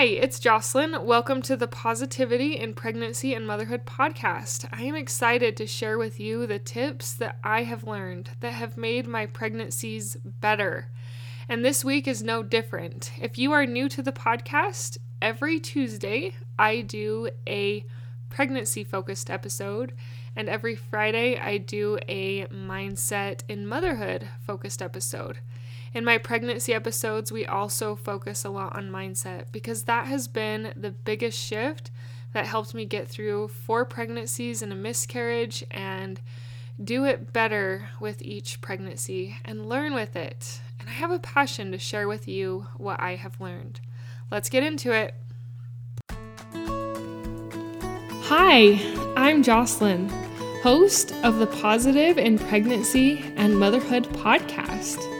Hi, it's Jocelyn. Welcome to the Positivity in Pregnancy and Motherhood podcast. I am excited to share with you the tips that I have learned that have made my pregnancies better. And this week is no different. If you are new to the podcast, every Tuesday I do a pregnancy focused episode, and every Friday I do a mindset in motherhood focused episode. In my pregnancy episodes, we also focus a lot on mindset because that has been the biggest shift that helped me get through four pregnancies and a miscarriage and do it better with each pregnancy and learn with it. And I have a passion to share with you what I have learned. Let's get into it. Hi, I'm Jocelyn, host of the Positive in Pregnancy and Motherhood podcast.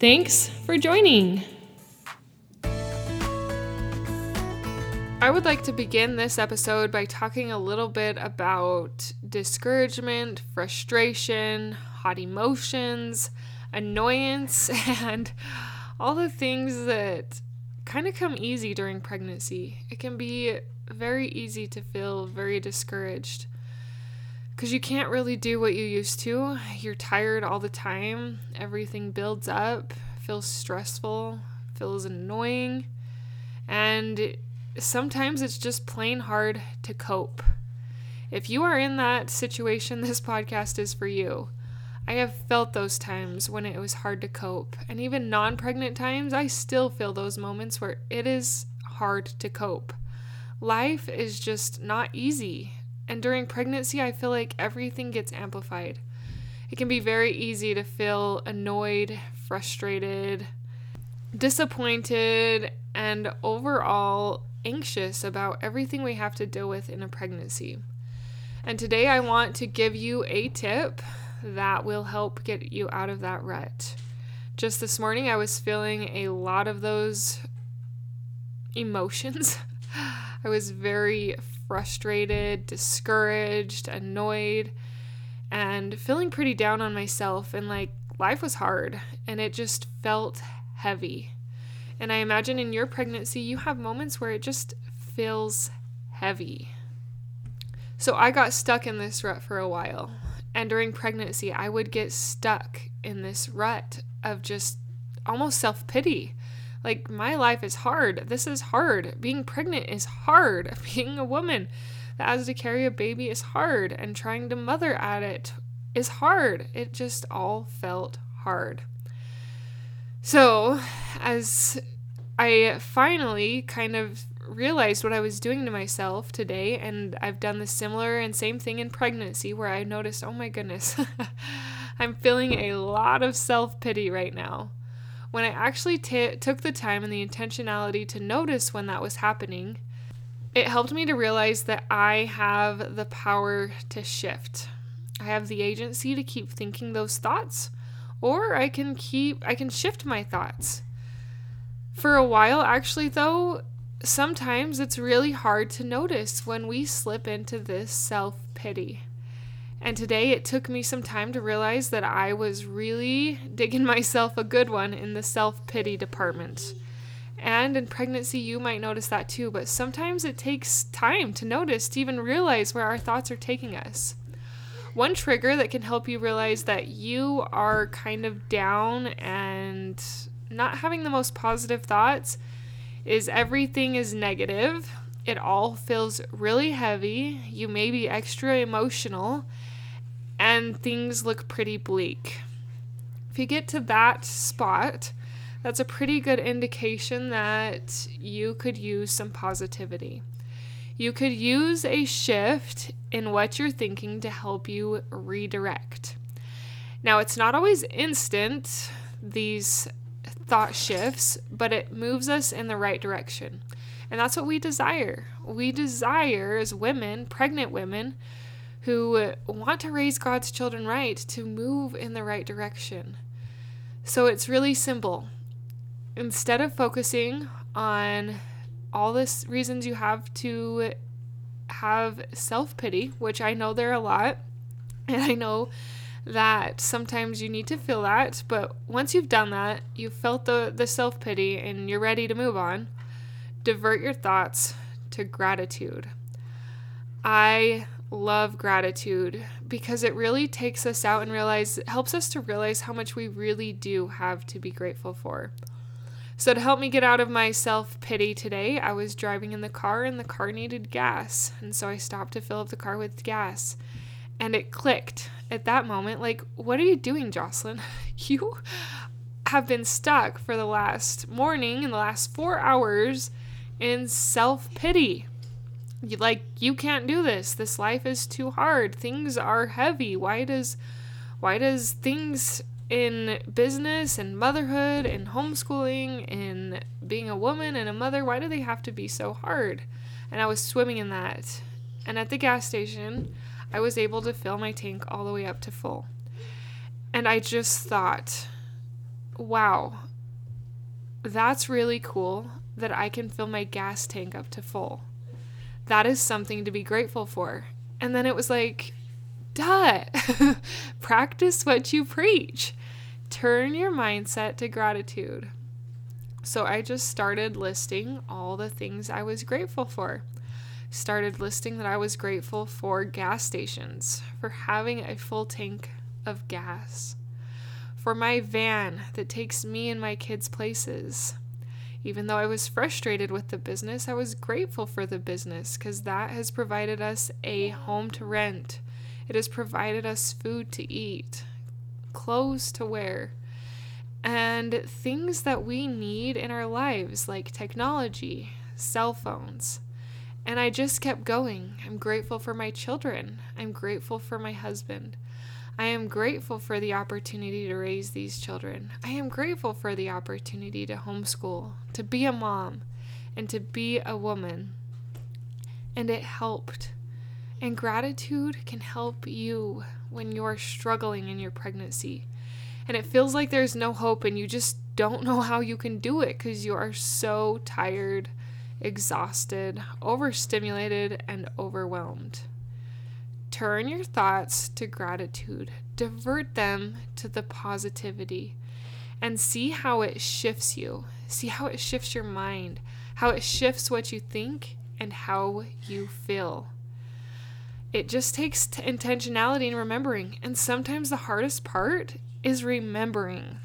Thanks for joining. I would like to begin this episode by talking a little bit about discouragement, frustration, hot emotions, annoyance, and all the things that kind of come easy during pregnancy. It can be very easy to feel very discouraged because you can't really do what you used to. You're tired all the time. Everything builds up, feels stressful, feels annoying, and sometimes it's just plain hard to cope. If you are in that situation, this podcast is for you. I have felt those times when it was hard to cope, and even non pregnant times, I still feel those moments where it is hard to cope. Life is just not easy and during pregnancy, I feel like everything gets amplified. It can be very easy to feel annoyed, frustrated, disappointed, and overall anxious about everything we have to deal with in a pregnancy. And today I want to give you a tip that will help get you out of that rut. Just this morning, I was feeling a lot of those emotions. I was very frustrated, discouraged, annoyed, and feeling pretty down on myself. And like life was hard and it just felt heavy. And I imagine in your pregnancy, you have moments where it just feels heavy. So I got stuck in this rut for a while. And during pregnancy, I would get stuck in this rut of just almost self pity. Like, my life is hard. This is hard. Being pregnant is hard. Being a woman that has to carry a baby is hard. And trying to mother at it is hard. It just all felt hard. So, as I finally kind of realized what I was doing to myself today, and I've done the similar and same thing in pregnancy where I noticed, oh my goodness, I'm feeling a lot of self pity right now when I actually t- took the time and the intentionality to notice when that was happening, it helped me to realize that I have the power to shift. I have the agency to keep thinking those thoughts, or I can keep I can shift my thoughts. For a while actually though, sometimes it's really hard to notice when we slip into this self-pity. And today it took me some time to realize that I was really digging myself a good one in the self pity department. And in pregnancy, you might notice that too, but sometimes it takes time to notice, to even realize where our thoughts are taking us. One trigger that can help you realize that you are kind of down and not having the most positive thoughts is everything is negative. It all feels really heavy. You may be extra emotional and things look pretty bleak. If you get to that spot, that's a pretty good indication that you could use some positivity. You could use a shift in what you're thinking to help you redirect. Now, it's not always instant, these thought shifts, but it moves us in the right direction. And that's what we desire. We desire, as women, pregnant women, who want to raise God's children right, to move in the right direction. So it's really simple. Instead of focusing on all the reasons you have to have self pity, which I know there are a lot, and I know that sometimes you need to feel that, but once you've done that, you've felt the, the self pity and you're ready to move on, divert your thoughts to gratitude. I love gratitude because it really takes us out and realize helps us to realize how much we really do have to be grateful for. So to help me get out of my self-pity today, I was driving in the car and the car needed gas, and so I stopped to fill up the car with gas. And it clicked at that moment like, what are you doing, Jocelyn? You have been stuck for the last morning and the last 4 hours in self-pity you like you can't do this. This life is too hard. Things are heavy. Why does why does things in business and motherhood and homeschooling and being a woman and a mother why do they have to be so hard? And i was swimming in that. And at the gas station i was able to fill my tank all the way up to full. And i just thought wow that's really cool that i can fill my gas tank up to full that is something to be grateful for. And then it was like, duh, practice what you preach. Turn your mindset to gratitude. So I just started listing all the things I was grateful for. Started listing that I was grateful for gas stations, for having a full tank of gas, for my van that takes me and my kids places, even though I was frustrated with the business, I was grateful for the business because that has provided us a home to rent. It has provided us food to eat, clothes to wear, and things that we need in our lives like technology, cell phones. And I just kept going. I'm grateful for my children. I'm grateful for my husband. I am grateful for the opportunity to raise these children. I am grateful for the opportunity to homeschool, to be a mom, and to be a woman. And it helped. And gratitude can help you when you're struggling in your pregnancy. And it feels like there's no hope and you just don't know how you can do it because you are so tired, exhausted, overstimulated, and overwhelmed. Turn your thoughts to gratitude, divert them to the positivity, and see how it shifts you. See how it shifts your mind, how it shifts what you think, and how you feel. It just takes t- intentionality and remembering, and sometimes the hardest part is remembering.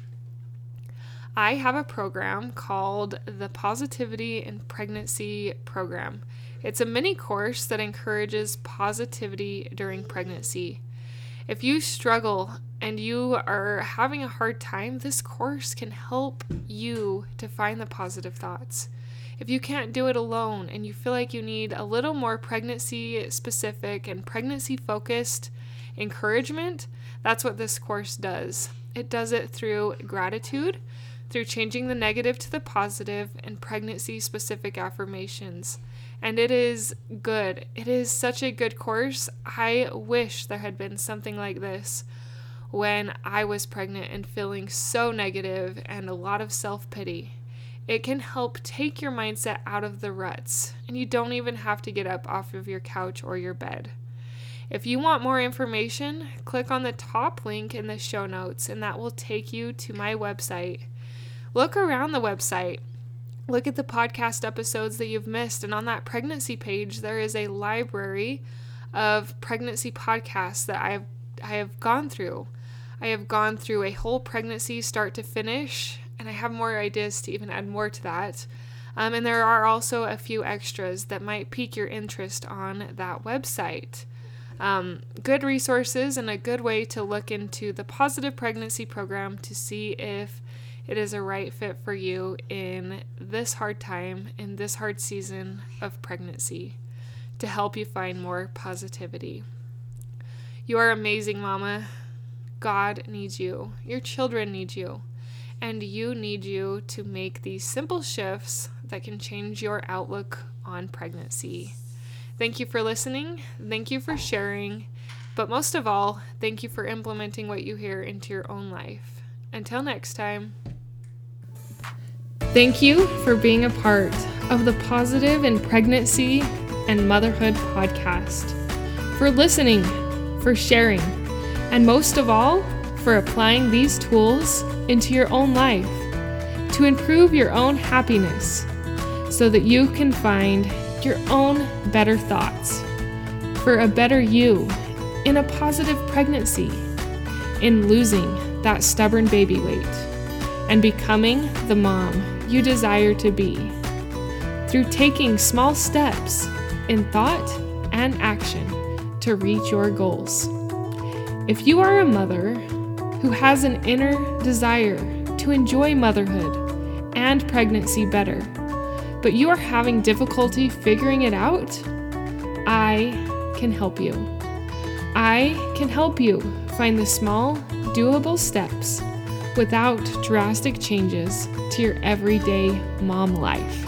I have a program called the Positivity in Pregnancy Program. It's a mini course that encourages positivity during pregnancy. If you struggle and you are having a hard time, this course can help you to find the positive thoughts. If you can't do it alone and you feel like you need a little more pregnancy specific and pregnancy focused encouragement, that's what this course does. It does it through gratitude, through changing the negative to the positive, and pregnancy specific affirmations and it is good. It is such a good course. I wish there had been something like this when I was pregnant and feeling so negative and a lot of self pity. It can help take your mindset out of the ruts, and you don't even have to get up off of your couch or your bed. If you want more information, click on the top link in the show notes, and that will take you to my website. Look around the website look at the podcast episodes that you've missed. And on that pregnancy page, there is a library of pregnancy podcasts that I've I have gone through. I have gone through a whole pregnancy start to finish, and I have more ideas to even add more to that. Um, and there are also a few extras that might pique your interest on that website. Um, good resources and a good way to look into the positive pregnancy program to see if it is a right fit for you in this hard time, in this hard season of pregnancy, to help you find more positivity. You are amazing, Mama. God needs you. Your children need you. And you need you to make these simple shifts that can change your outlook on pregnancy. Thank you for listening. Thank you for sharing. But most of all, thank you for implementing what you hear into your own life. Until next time. Thank you for being a part of the Positive in Pregnancy and Motherhood podcast, for listening, for sharing, and most of all, for applying these tools into your own life to improve your own happiness so that you can find your own better thoughts. For a better you in a positive pregnancy, in losing that stubborn baby weight, and becoming the mom you desire to be through taking small steps in thought and action to reach your goals. If you are a mother who has an inner desire to enjoy motherhood and pregnancy better, but you are having difficulty figuring it out, I can help you. I can help you find the small, doable steps without drastic changes to your everyday mom life.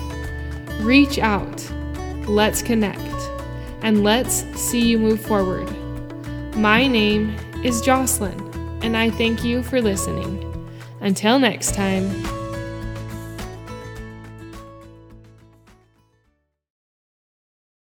Reach out, let's connect, and let's see you move forward. My name is Jocelyn, and I thank you for listening. Until next time.